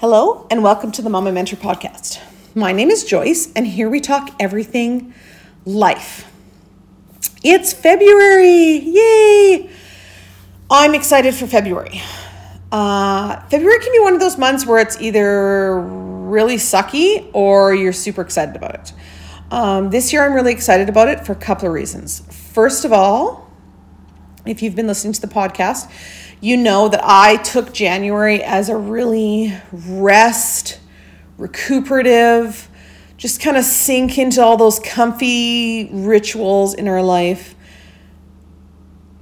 Hello, and welcome to the Mama Mentor Podcast. My name is Joyce, and here we talk everything life. It's February! Yay! I'm excited for February. Uh, February can be one of those months where it's either really sucky or you're super excited about it. Um, this year, I'm really excited about it for a couple of reasons. First of all, if you've been listening to the podcast, you know that I took January as a really rest, recuperative, just kind of sink into all those comfy rituals in our life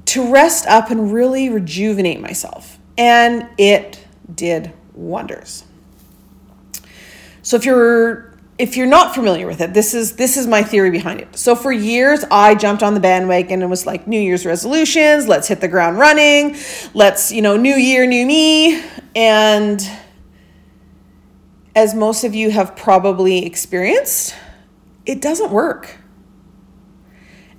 to rest up and really rejuvenate myself. And it did wonders. So if you're if you're not familiar with it, this is this is my theory behind it. So for years I jumped on the bandwagon and was like New Year's resolutions, let's hit the ground running. Let's, you know, new year, new me. And as most of you have probably experienced, it doesn't work.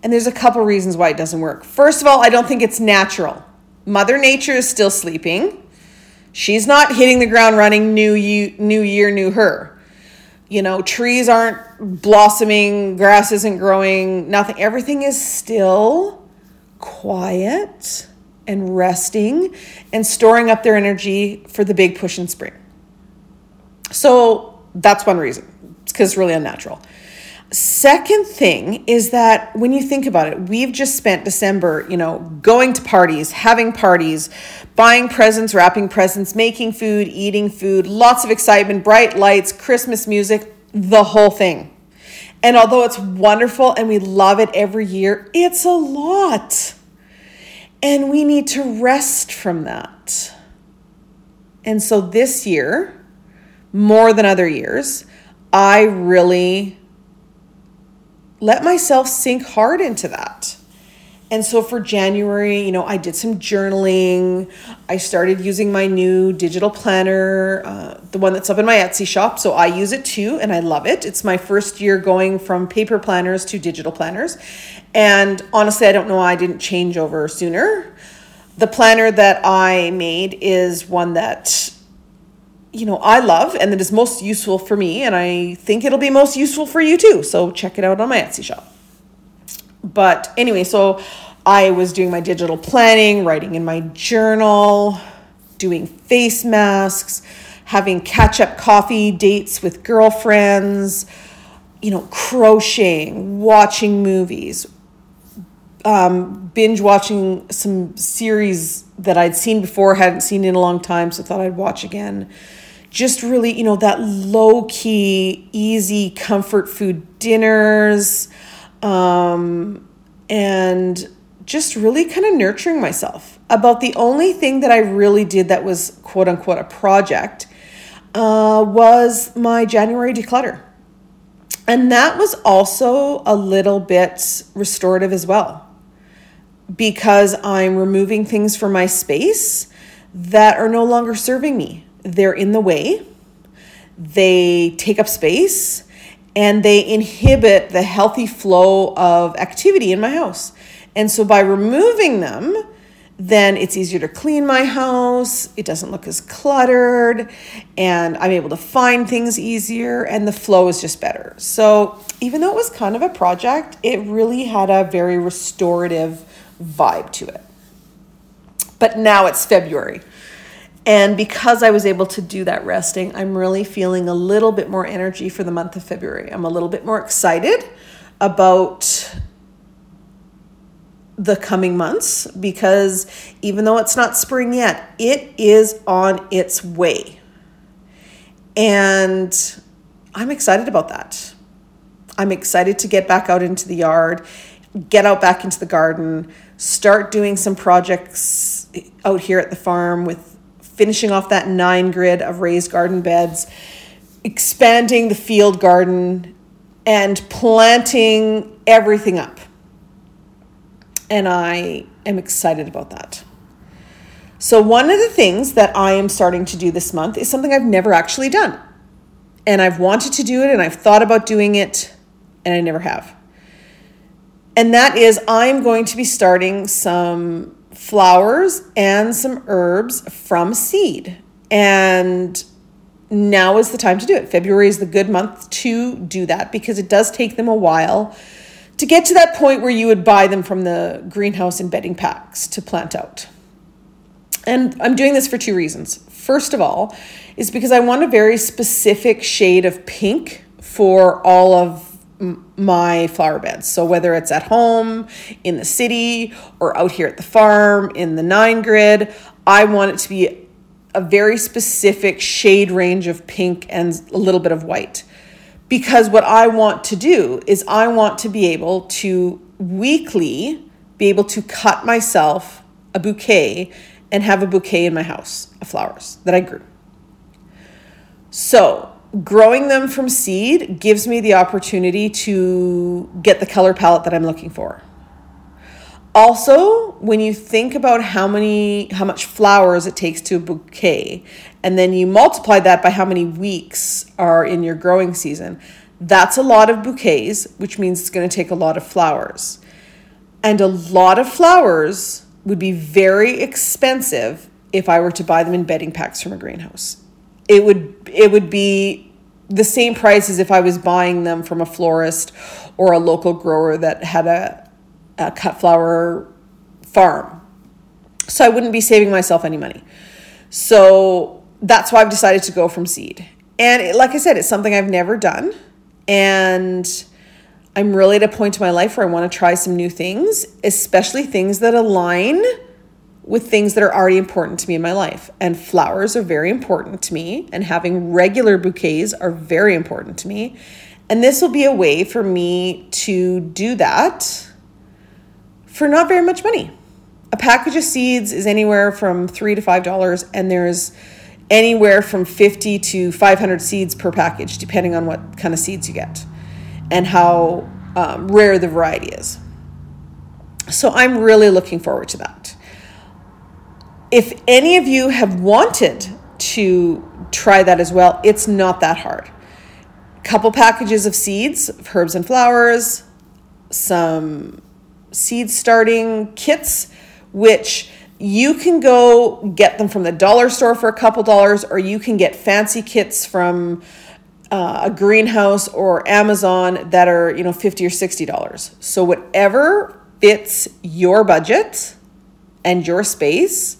And there's a couple reasons why it doesn't work. First of all, I don't think it's natural. Mother Nature is still sleeping. She's not hitting the ground running new you, new year, new her you know, trees aren't blossoming, grass isn't growing, nothing. Everything is still quiet and resting and storing up their energy for the big push in spring. So that's one reason. It's because it's really unnatural. Second thing is that when you think about it, we've just spent December, you know, going to parties, having parties, buying presents, wrapping presents, making food, eating food, lots of excitement, bright lights, Christmas music, the whole thing. And although it's wonderful and we love it every year, it's a lot. And we need to rest from that. And so this year, more than other years, I really let myself sink hard into that. And so for January, you know, I did some journaling. I started using my new digital planner, uh, the one that's up in my Etsy shop. So I use it too, and I love it. It's my first year going from paper planners to digital planners. And honestly, I don't know why I didn't change over sooner. The planner that I made is one that you know, I love and that is most useful for me, and I think it'll be most useful for you too. So check it out on my Etsy shop. But anyway, so I was doing my digital planning, writing in my journal, doing face masks, having catch up coffee dates with girlfriends, you know, crocheting, watching movies, um, binge watching some series that I'd seen before, hadn't seen in a long time, so thought I'd watch again. Just really, you know, that low key, easy comfort food dinners, um, and just really kind of nurturing myself. About the only thing that I really did that was quote unquote a project uh, was my January declutter. And that was also a little bit restorative as well because I'm removing things from my space that are no longer serving me. They're in the way, they take up space, and they inhibit the healthy flow of activity in my house. And so by removing them, then it's easier to clean my house. It doesn't look as cluttered, and I'm able to find things easier, and the flow is just better. So, even though it was kind of a project, it really had a very restorative vibe to it. But now it's February. And because I was able to do that resting, I'm really feeling a little bit more energy for the month of February. I'm a little bit more excited about the coming months because even though it's not spring yet, it is on its way. And I'm excited about that. I'm excited to get back out into the yard, get out back into the garden, start doing some projects out here at the farm with finishing off that nine grid of raised garden beds, expanding the field garden, and planting everything up. And I am excited about that. So, one of the things that I am starting to do this month is something I've never actually done. And I've wanted to do it and I've thought about doing it, and I never have and that is I'm going to be starting some flowers and some herbs from seed. And now is the time to do it. February is the good month to do that because it does take them a while to get to that point where you would buy them from the greenhouse in bedding packs to plant out. And I'm doing this for two reasons. First of all, is because I want a very specific shade of pink for all of my flower beds. So whether it's at home, in the city, or out here at the farm, in the nine grid, I want it to be a very specific shade range of pink and a little bit of white. Because what I want to do is I want to be able to weekly be able to cut myself a bouquet and have a bouquet in my house of flowers that I grew. So, growing them from seed gives me the opportunity to get the color palette that I'm looking for. Also, when you think about how many how much flowers it takes to a bouquet and then you multiply that by how many weeks are in your growing season, that's a lot of bouquets, which means it's going to take a lot of flowers. And a lot of flowers would be very expensive if I were to buy them in bedding packs from a greenhouse. It would it would be the same price as if I was buying them from a florist or a local grower that had a a cut flower farm. So I wouldn't be saving myself any money. So that's why I've decided to go from seed. And it, like I said, it's something I've never done. And I'm really at a point in my life where I want to try some new things, especially things that align with things that are already important to me in my life. And flowers are very important to me, and having regular bouquets are very important to me. And this will be a way for me to do that for not very much money. A package of seeds is anywhere from three to five dollars, and there's anywhere from 50 to 500 seeds per package, depending on what kind of seeds you get and how um, rare the variety is. So I'm really looking forward to that. If any of you have wanted to try that as well, it's not that hard. A couple packages of seeds, of herbs and flowers, some seed starting kits, which you can go get them from the dollar store for a couple dollars, or you can get fancy kits from uh, a greenhouse or Amazon that are, you know, 50 or 60 dollars. So whatever fits your budget and your space,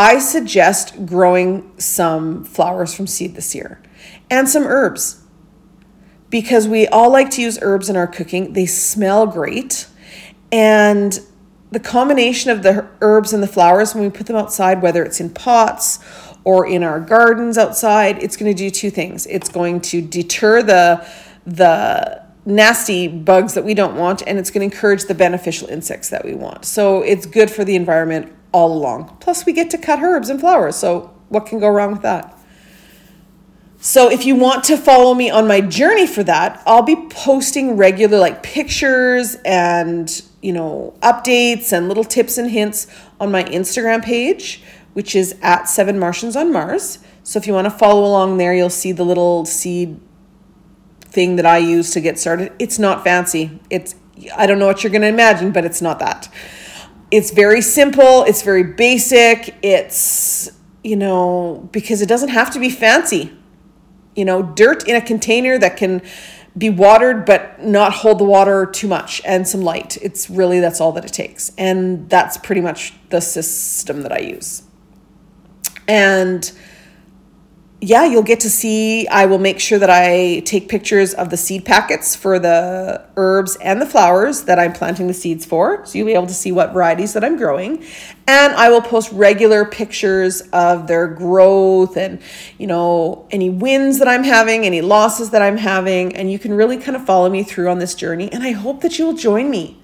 I suggest growing some flowers from seed this year and some herbs because we all like to use herbs in our cooking. They smell great and the combination of the herbs and the flowers, when we put them outside, whether it's in pots or in our gardens outside, it's going to do two things. It's going to deter the the nasty bugs that we don't want, and it's going to encourage the beneficial insects that we want. So it's good for the environment all along. Plus, we get to cut herbs and flowers. So what can go wrong with that? So if you want to follow me on my journey for that, I'll be posting regular like pictures and, you know, updates and little tips and hints on my Instagram page, which is at 7 Martians on Mars. So if you want to follow along there, you'll see the little seed thing that I use to get started. It's not fancy. It's I don't know what you're going to imagine, but it's not that. It's very simple, it's very basic. It's you know, because it doesn't have to be fancy you know, dirt in a container that can be watered but not hold the water too much and some light. It's really that's all that it takes. And that's pretty much the system that I use. And yeah, you'll get to see. I will make sure that I take pictures of the seed packets for the herbs and the flowers that I'm planting the seeds for. So you'll be able to see what varieties that I'm growing. And I will post regular pictures of their growth and, you know, any wins that I'm having, any losses that I'm having. And you can really kind of follow me through on this journey. And I hope that you will join me.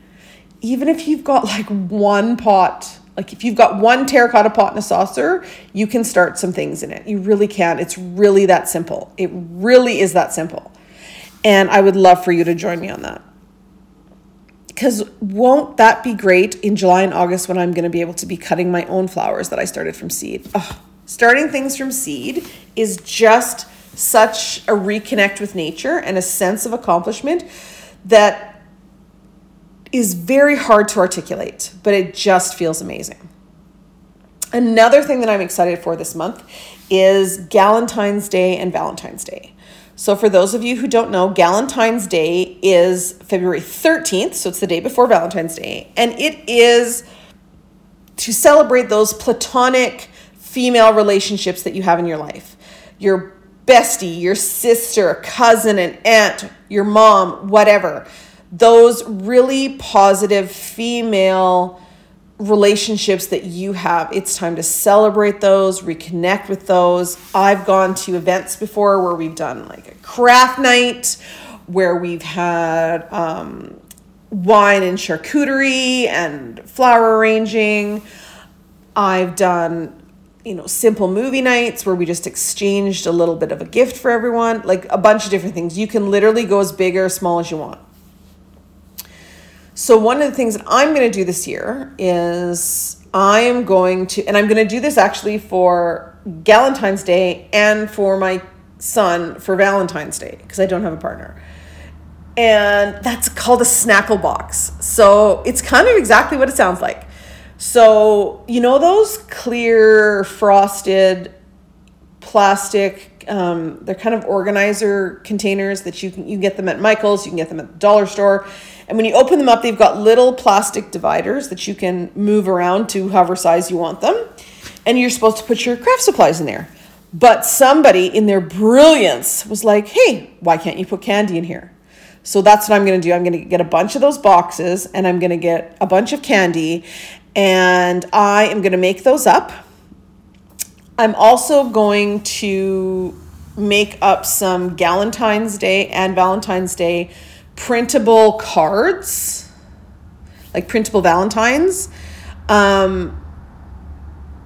Even if you've got like one pot like if you've got one terracotta pot and a saucer, you can start some things in it. You really can. It's really that simple. It really is that simple. And I would love for you to join me on that. Because won't that be great in July and August when I'm going to be able to be cutting my own flowers that I started from seed? Oh, starting things from seed is just such a reconnect with nature and a sense of accomplishment that is very hard to articulate, but it just feels amazing. Another thing that I'm excited for this month is Galentine's Day and Valentine's Day. So, for those of you who don't know, Galentine's Day is February 13th, so it's the day before Valentine's Day, and it is to celebrate those platonic female relationships that you have in your life. Your bestie, your sister, cousin, and aunt, your mom, whatever. Those really positive female relationships that you have. It's time to celebrate those, reconnect with those. I've gone to events before where we've done like a craft night, where we've had um, wine and charcuterie and flower arranging. I've done you know simple movie nights where we just exchanged a little bit of a gift for everyone like a bunch of different things you can literally go as big or small as you want so, one of the things that I'm going to do this year is I am going to, and I'm going to do this actually for Galentine's Day and for my son for Valentine's Day because I don't have a partner. And that's called a snackle box. So, it's kind of exactly what it sounds like. So, you know, those clear frosted plastic um, they're kind of organizer containers that you can you get them at Michael's, you can get them at the dollar store. And when you open them up, they've got little plastic dividers that you can move around to however size you want them. And you're supposed to put your craft supplies in there. But somebody in their brilliance was like, hey, why can't you put candy in here? So that's what I'm going to do. I'm going to get a bunch of those boxes and I'm going to get a bunch of candy and I am going to make those up. I'm also going to make up some Galentine's Day and Valentine's Day printable cards, like printable Valentines, um,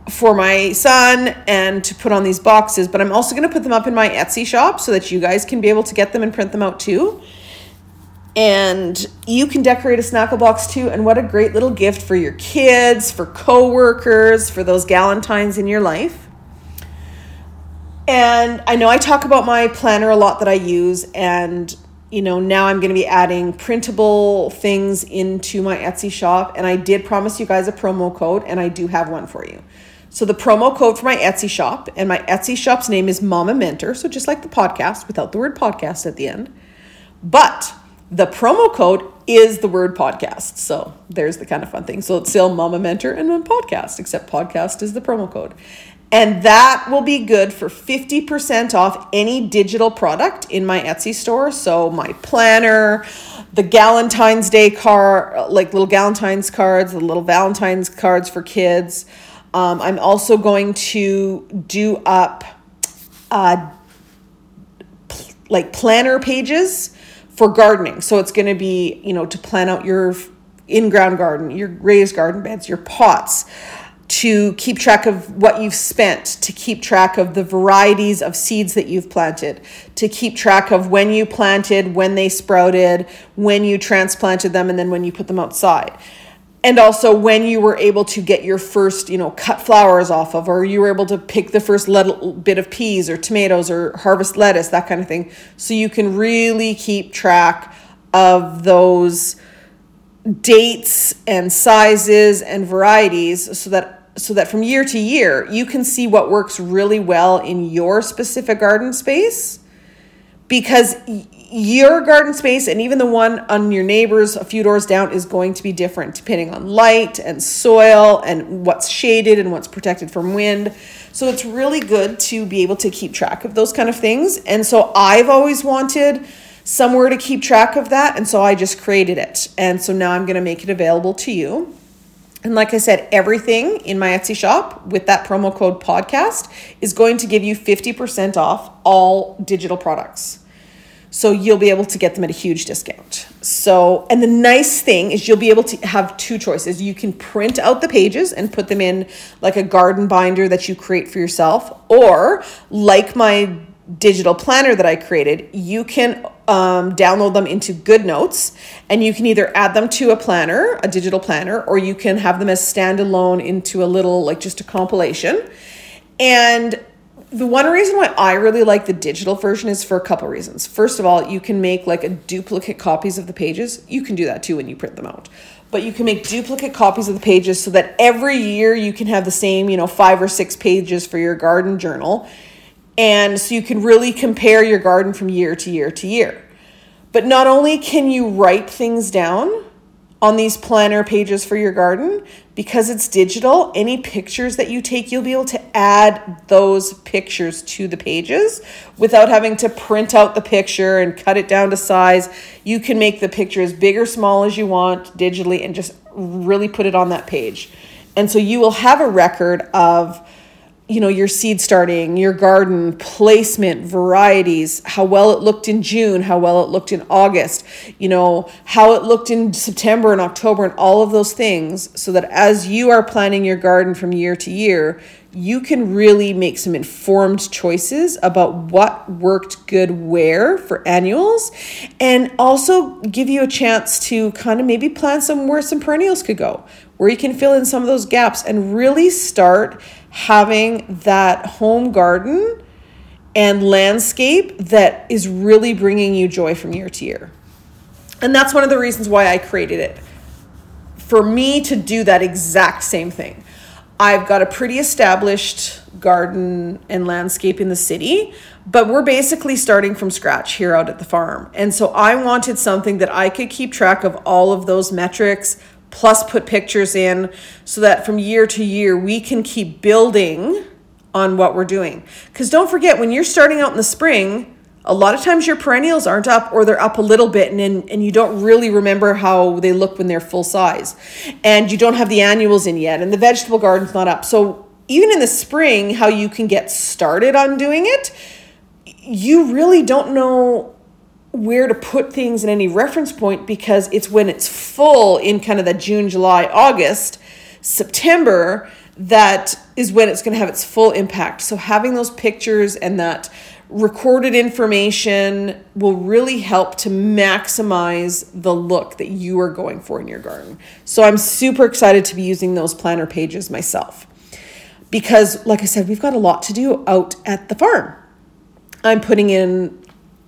for my son and to put on these boxes. But I'm also going to put them up in my Etsy shop so that you guys can be able to get them and print them out too. And you can decorate a snackle box too. And what a great little gift for your kids, for coworkers, for those Galentines in your life. And I know I talk about my planner a lot that I use, and you know, now I'm going to be adding printable things into my Etsy shop. And I did promise you guys a promo code, and I do have one for you. So, the promo code for my Etsy shop, and my Etsy shop's name is Mama Mentor. So, just like the podcast without the word podcast at the end. But the promo code is the word podcast. So, there's the kind of fun thing. So, it's still Mama Mentor and then podcast, except podcast is the promo code. And that will be good for 50% off any digital product in my Etsy store. So, my planner, the Galentine's Day card, like little Galentine's cards, the little Valentine's cards for kids. Um, I'm also going to do up uh, pl- like planner pages for gardening. So, it's going to be, you know, to plan out your in ground garden, your raised garden beds, your pots to keep track of what you've spent, to keep track of the varieties of seeds that you've planted, to keep track of when you planted, when they sprouted, when you transplanted them, and then when you put them outside. And also when you were able to get your first, you know, cut flowers off of, or you were able to pick the first little bit of peas or tomatoes or harvest lettuce, that kind of thing. So you can really keep track of those dates and sizes and varieties so that so that from year to year you can see what works really well in your specific garden space because your garden space and even the one on your neighbors a few doors down is going to be different depending on light and soil and what's shaded and what's protected from wind. So it's really good to be able to keep track of those kind of things. And so I've always wanted somewhere to keep track of that. And so I just created it. And so now I'm going to make it available to you. And like I said, everything in my Etsy shop with that promo code podcast is going to give you 50% off all digital products. So you'll be able to get them at a huge discount. So, and the nice thing is you'll be able to have two choices. You can print out the pages and put them in like a garden binder that you create for yourself, or like my digital planner that I created, you can um, download them into GoodNotes and you can either add them to a planner, a digital planner, or you can have them as standalone into a little, like just a compilation. And the one reason why I really like the digital version is for a couple reasons. First of all, you can make like a duplicate copies of the pages. You can do that too when you print them out. but you can make duplicate copies of the pages so that every year you can have the same, you know, five or six pages for your garden journal. And so you can really compare your garden from year to year to year. But not only can you write things down, on these planner pages for your garden because it's digital any pictures that you take you'll be able to add those pictures to the pages without having to print out the picture and cut it down to size you can make the picture as big or small as you want digitally and just really put it on that page and so you will have a record of you know your seed starting your garden placement varieties how well it looked in june how well it looked in august you know how it looked in september and october and all of those things so that as you are planning your garden from year to year you can really make some informed choices about what worked good where for annuals and also give you a chance to kind of maybe plan some where some perennials could go where you can fill in some of those gaps and really start having that home garden and landscape that is really bringing you joy from year to year. And that's one of the reasons why I created it. For me to do that exact same thing. I've got a pretty established garden and landscape in the city, but we're basically starting from scratch here out at the farm. And so I wanted something that I could keep track of all of those metrics, plus put pictures in so that from year to year we can keep building on what we're doing. Because don't forget, when you're starting out in the spring, a lot of times your perennials aren't up or they're up a little bit and, and you don't really remember how they look when they're full size. And you don't have the annuals in yet and the vegetable garden's not up. So even in the spring, how you can get started on doing it, you really don't know where to put things in any reference point because it's when it's full in kind of the June, July, August, September that is when it's going to have its full impact. So having those pictures and that recorded information will really help to maximize the look that you are going for in your garden. So I'm super excited to be using those planner pages myself. Because like I said, we've got a lot to do out at the farm. I'm putting in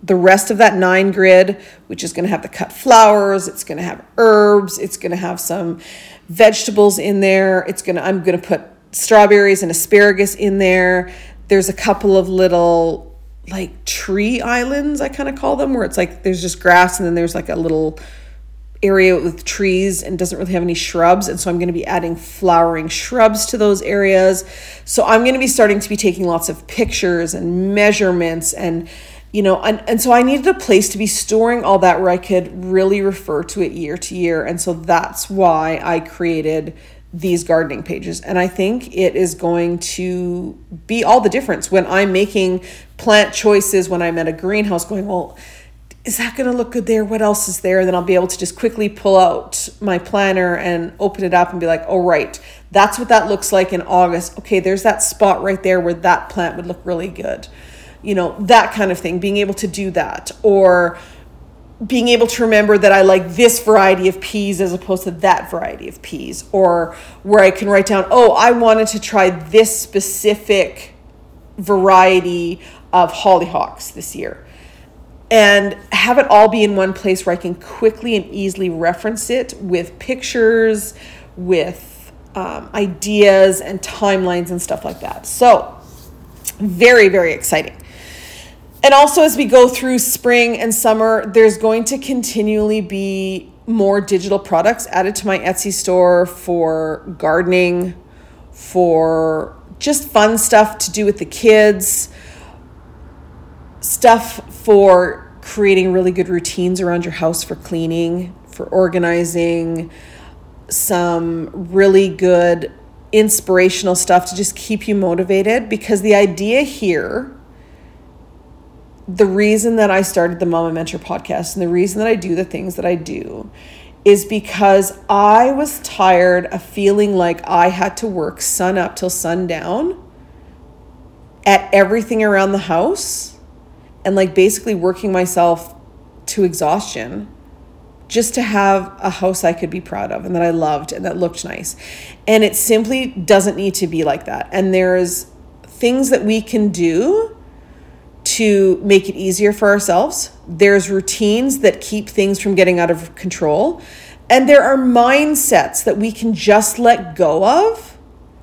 the rest of that nine grid, which is going to have the cut flowers, it's going to have herbs, it's going to have some vegetables in there. It's going to I'm going to put strawberries and asparagus in there. There's a couple of little like tree islands, I kind of call them, where it's like there's just grass and then there's like a little area with trees and doesn't really have any shrubs and so I'm going to be adding flowering shrubs to those areas. So I'm going to be starting to be taking lots of pictures and measurements and you know and, and so i needed a place to be storing all that where i could really refer to it year to year. And so that's why i created these gardening pages. And i think it is going to be all the difference when i'm making plant choices when i'm at a greenhouse going well is that going to look good there? What else is there? And then i'll be able to just quickly pull out my planner and open it up and be like oh right that's what that looks like in august. Okay there's that spot right there where that plant would look really good you know, that kind of thing, being able to do that, or being able to remember that I like this variety of peas as opposed to that variety of peas, or where I can write down, oh, I wanted to try this specific variety of hollyhocks this year. And have it all be in one place where I can quickly and easily reference it with pictures, with um, ideas and timelines and stuff like that. So, very, very exciting. And also, as we go through spring and summer, there's going to continually be more digital products added to my Etsy store for gardening, for just fun stuff to do with the kids, stuff for creating really good routines around your house for cleaning, for organizing, some really good inspirational stuff to just keep you motivated. Because the idea here the reason that I started the Mama Mentor podcast and the reason that I do the things that I do is because I was tired of feeling like I had to work sun up till sundown at everything around the house and like basically working myself to exhaustion just to have a house I could be proud of and that I loved and that looked nice. And it simply doesn't need to be like that. And there's things that we can do to make it easier for ourselves. There's routines that keep things from getting out of control. And there are mindsets that we can just let go of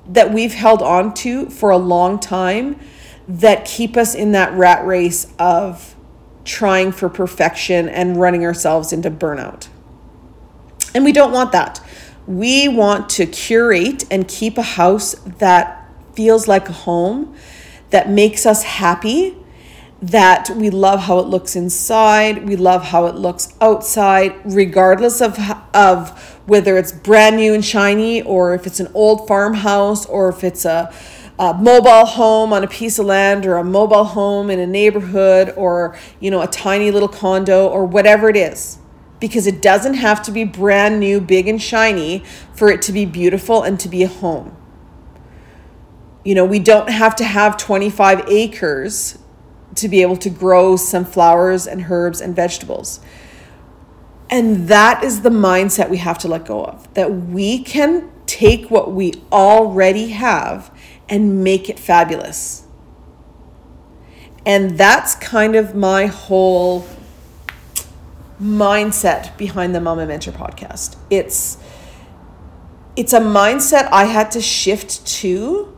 that we've held on to for a long time that keep us in that rat race of trying for perfection and running ourselves into burnout. And we don't want that. We want to curate and keep a house that feels like a home, that makes us happy, that we love how it looks inside, we love how it looks outside, regardless of, of whether it's brand new and shiny or if it's an old farmhouse or if it's a a mobile home on a piece of land or a mobile home in a neighborhood or you know a tiny little condo or whatever it is. Because it doesn't have to be brand new big and shiny for it to be beautiful and to be a home. You know we don't have to have 25 acres to be able to grow some flowers and herbs and vegetables and that is the mindset we have to let go of that we can take what we already have and make it fabulous. And that's kind of my whole mindset behind the Mama Mentor podcast. It's it's a mindset I had to shift to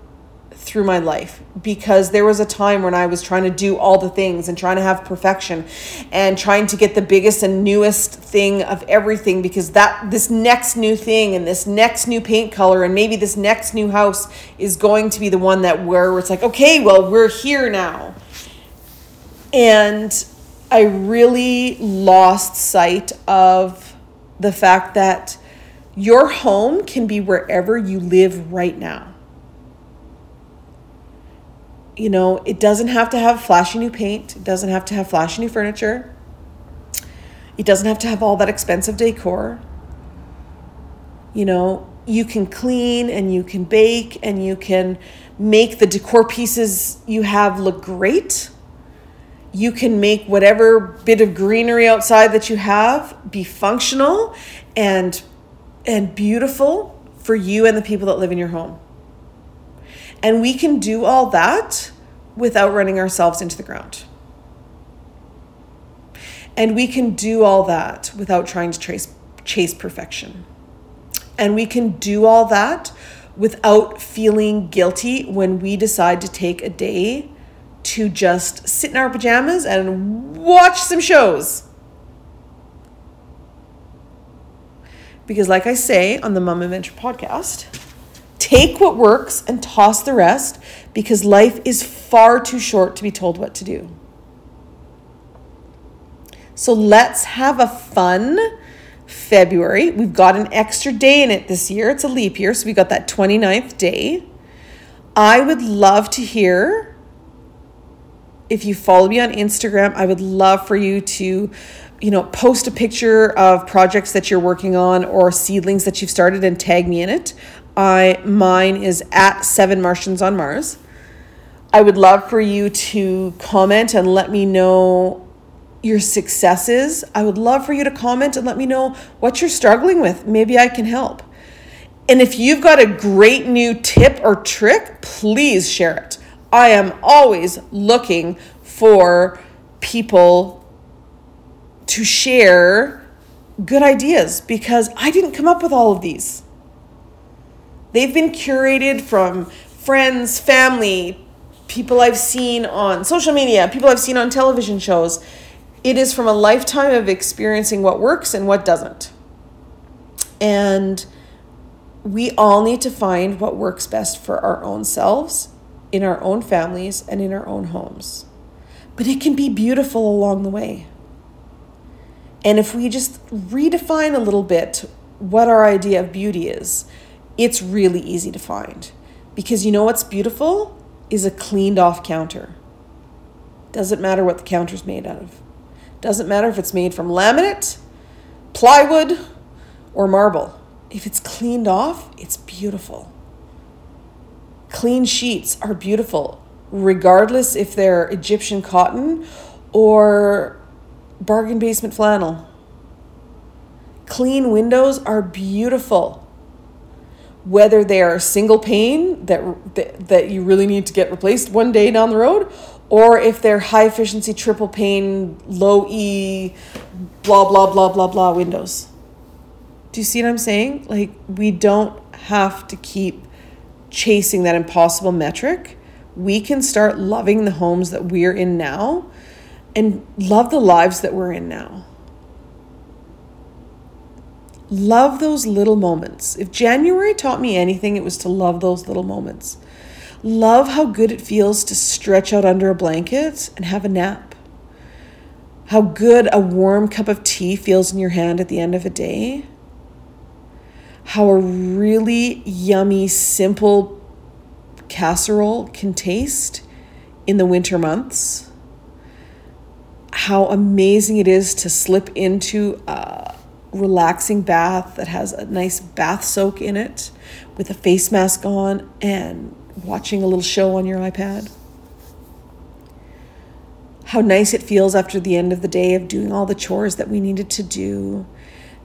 through my life because there was a time when I was trying to do all the things and trying to have perfection and trying to get the biggest and newest thing of everything because that this next new thing and this next new paint color and maybe this next new house is going to be the one that where it's like okay well we're here now. And I really lost sight of the fact that your home can be wherever you live right now you know, it doesn't have to have flashy new paint, it doesn't have to have flashy new furniture, it doesn't have to have all that expensive decor. You know, you can clean and you can bake and you can make the decor pieces you have look great. You can make whatever bit of greenery outside that you have be functional and and beautiful for you and the people that live in your home. And we can do all that without running ourselves into the ground. And we can do all that without trying to trace, chase perfection. And we can do all that without feeling guilty when we decide to take a day to just sit in our pajamas and watch some shows. Because, like I say on the Mama Mentor podcast, Take what works and toss the rest because life is far too short to be told what to do. So let's have a fun February. We've got an extra day in it this year. It's a leap year, so we got that 29th day. I would love to hear if you follow me on Instagram, I would love for you to you know, post a picture of projects that you're working on or seedlings that you've started and tag me in it. I mine is at seven Martians on Mars. I would love for you to comment and let me know your successes. I would love for you to comment and let me know what you're struggling with. Maybe I can help. And if you've got a great new tip or trick, please share it. I am always looking for people to share good ideas because I didn't come up with all of these. They've been curated from friends, family, people I've seen on social media, people I've seen on television shows. It is from a lifetime of experiencing what works and what doesn't. And we all need to find what works best for our own selves, in our own families, and in our own homes. But it can be beautiful along the way. And if we just redefine a little bit what our idea of beauty is, it's really easy to find. Because you know what's beautiful? Is a cleaned off counter. Doesn't matter what the counter's made out of. Doesn't matter if it's made from laminate, plywood, or marble. If it's cleaned off, it's beautiful. Clean sheets are beautiful, regardless if they're Egyptian cotton or bargain basement flannel. Clean windows are beautiful whether they are single pane that, that that you really need to get replaced one day down the road or if they're high efficiency triple pane low e blah blah blah blah blah windows Do you see what I'm saying? Like, we don't have to keep chasing that impossible metric. We can start loving the homes that we're in now and love the lives that we're in now. Love those little moments. If January taught me anything, it was to love those little moments. Love how good it feels to stretch out under a blanket and have a nap. How good a warm cup of tea feels in your hand at the end of a day how a really yummy, simple casserole can taste in the winter months. How amazing it is to slip into a relaxing bath that has a nice bath soak in it with a face mask on and watching a little show on your iPad. How nice it feels after the end of the day of doing all the chores that we needed to do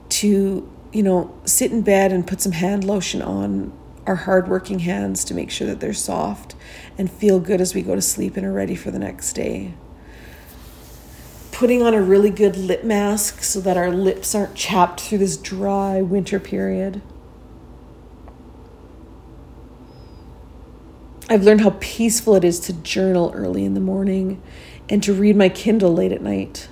to you know, sit in bed and put some hand lotion on our hardworking hands to make sure that they're soft and feel good as we go to sleep and are ready for the next day. Putting on a really good lip mask so that our lips aren't chapped through this dry winter period. I've learned how peaceful it is to journal early in the morning and to read my Kindle late at night.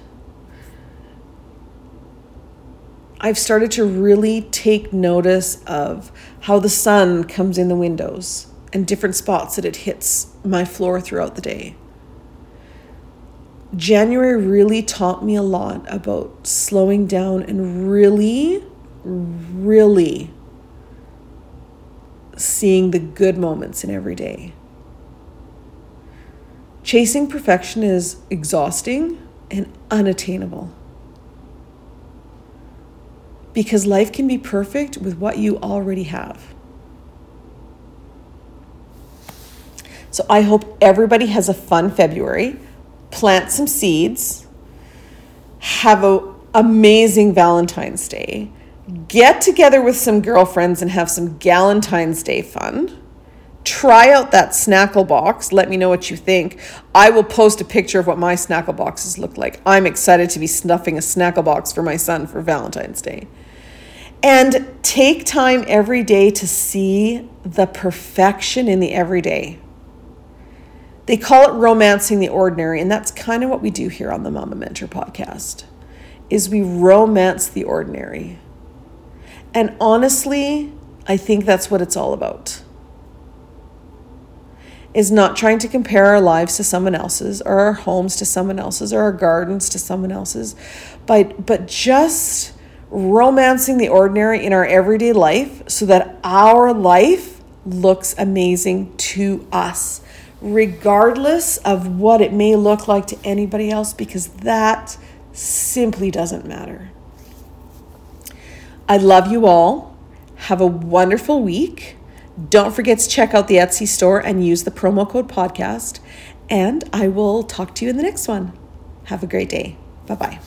I've started to really take notice of how the sun comes in the windows and different spots that it hits my floor throughout the day. January really taught me a lot about slowing down and really, really seeing the good moments in every day. Chasing perfection is exhausting and unattainable because life can be perfect with what you already have. So I hope everybody has a fun February. Plant some seeds. Have an amazing Valentine's Day. Get together with some girlfriends and have some Galentine's Day fun. Try out that snackle box. Let me know what you think. I will post a picture of what my snackle boxes look like. I'm excited to be snuffing a snackle box for my son for Valentine's Day. And take time every day to see the perfection in the everyday. They call it romancing the ordinary, and that's kind of what we do here on the Mama Mentor podcast. Is we romance the ordinary. And honestly, I think that's what it's all about. Is not trying to compare our lives to someone else's or our homes to someone else's or our gardens to someone else's, but but just romancing the ordinary in our everyday life so that our life looks amazing to us, regardless of what it may look like to anybody else, because that simply doesn't matter. I love you all. Have a wonderful week. Don't forget to check out the Etsy store and use the promo code podcast. And I will talk to you in the next one. Have a great day. Bye bye.